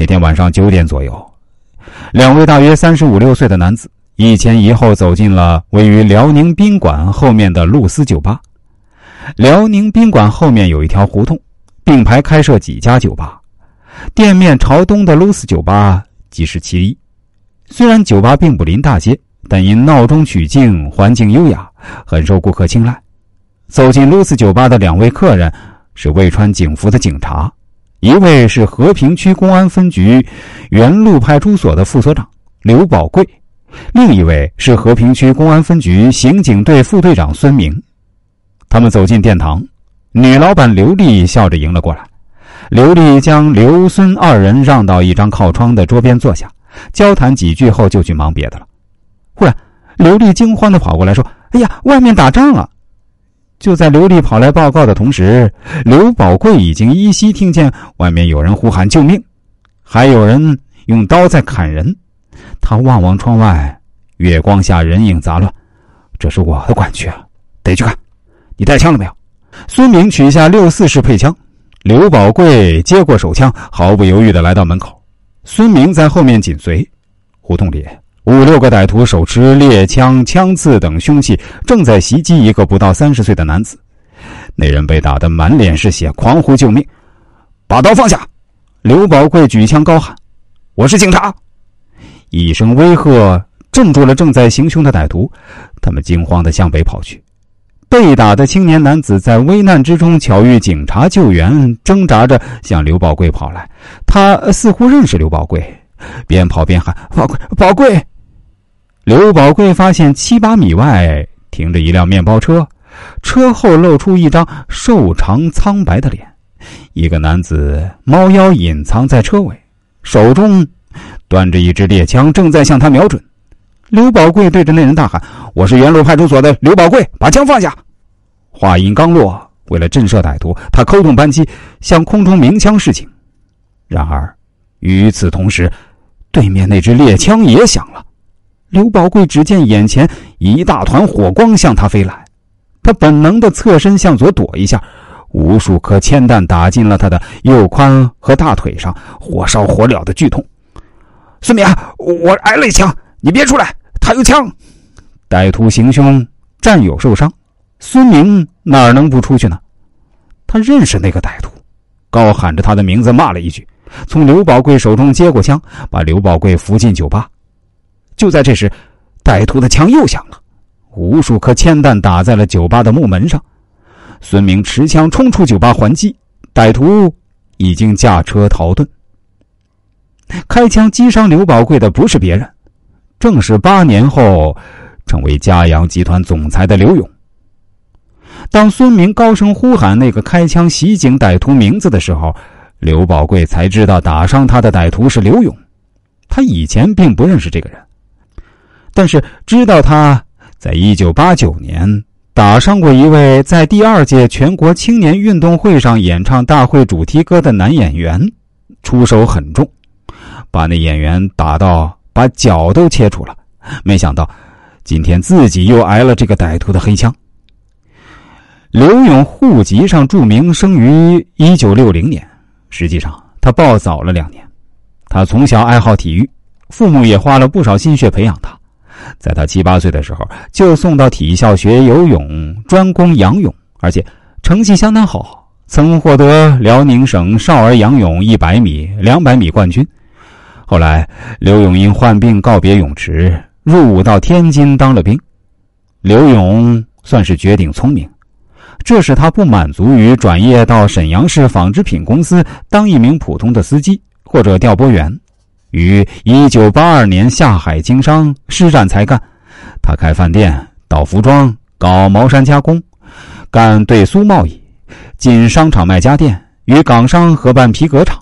那天晚上九点左右，两位大约三十五六岁的男子一前一后走进了位于辽宁宾馆后面的露丝酒吧。辽宁宾馆后面有一条胡同，并排开设几家酒吧，店面朝东的露丝酒吧即是其一。虽然酒吧并不临大街，但因闹中取静，环境优雅，很受顾客青睐。走进露丝酒吧的两位客人是未穿警服的警察。一位是和平区公安分局原路派出所的副所长刘宝贵，另一位是和平区公安分局刑警队副队长孙明。他们走进殿堂，女老板刘丽笑着迎了过来。刘丽将刘孙二人让到一张靠窗的桌边坐下，交谈几句后就去忙别的了。忽然，刘丽惊慌的跑过来说：“哎呀，外面打仗了！”就在刘丽跑来报告的同时，刘宝贵已经依稀听见外面有人呼喊救命，还有人用刀在砍人。他望望窗外，月光下人影杂乱，这是我的管区啊，得去看。你带枪了没有？孙明取下六四式配枪，刘宝贵接过手枪，毫不犹豫的来到门口，孙明在后面紧随。胡同里。五六个歹徒手持猎枪、枪刺等凶器，正在袭击一个不到三十岁的男子。那人被打得满脸是血，狂呼救命：“把刀放下！”刘宝贵举枪高喊：“我是警察！”一声威吓镇住了正在行凶的歹徒，他们惊慌的向北跑去。被打的青年男子在危难之中巧遇警察救援，挣扎着向刘宝贵跑来。他似乎认识刘宝贵，边跑边喊：“宝贵，宝贵！”刘宝贵发现七八米外停着一辆面包车，车后露出一张瘦长苍白的脸，一个男子猫腰隐藏在车尾，手中端着一支猎枪，正在向他瞄准。刘宝贵对着那人大喊：“我是原路派出所的刘宝贵，把枪放下！”话音刚落，为了震慑歹徒，他扣动扳机向空中鸣枪示警。然而，与此同时，对面那支猎枪也响了。刘宝贵只见眼前一大团火光向他飞来，他本能的侧身向左躲一下，无数颗铅弹打进了他的右髋和大腿上，火烧火燎的剧痛。孙明，我挨了一枪，你别出来，他有枪。歹徒行凶，战友受伤，孙明哪能不出去呢？他认识那个歹徒，高喊着他的名字骂了一句，从刘宝贵手中接过枪，把刘宝贵扶进酒吧。就在这时，歹徒的枪又响了，无数颗铅弹打在了酒吧的木门上。孙明持枪冲出酒吧还击，歹徒已经驾车逃遁。开枪击伤刘宝贵的不是别人，正是八年后成为嘉阳集团总裁的刘勇。当孙明高声呼喊那个开枪袭警歹徒名字的时候，刘宝贵才知道打伤他的歹徒是刘勇。他以前并不认识这个人。但是知道他在一九八九年打伤过一位在第二届全国青年运动会上演唱大会主题歌的男演员，出手很重，把那演员打到把脚都切除了。没想到今天自己又挨了这个歹徒的黑枪。刘勇户籍上注明生于一九六零年，实际上他报早了两年。他从小爱好体育，父母也花了不少心血培养他。在他七八岁的时候，就送到体校学游泳，专攻仰泳，而且成绩相当好，曾获得辽宁省少儿仰泳一百米、两百米冠军。后来，刘勇因患病告别泳池，入伍到天津当了兵。刘勇算是绝顶聪明，这使他不满足于转业到沈阳市纺织品公司当一名普通的司机或者调拨员。于一九八二年下海经商，施展才干。他开饭店、倒服装、搞毛衫加工、干对苏贸易、进商场卖家电，与港商合办皮革厂。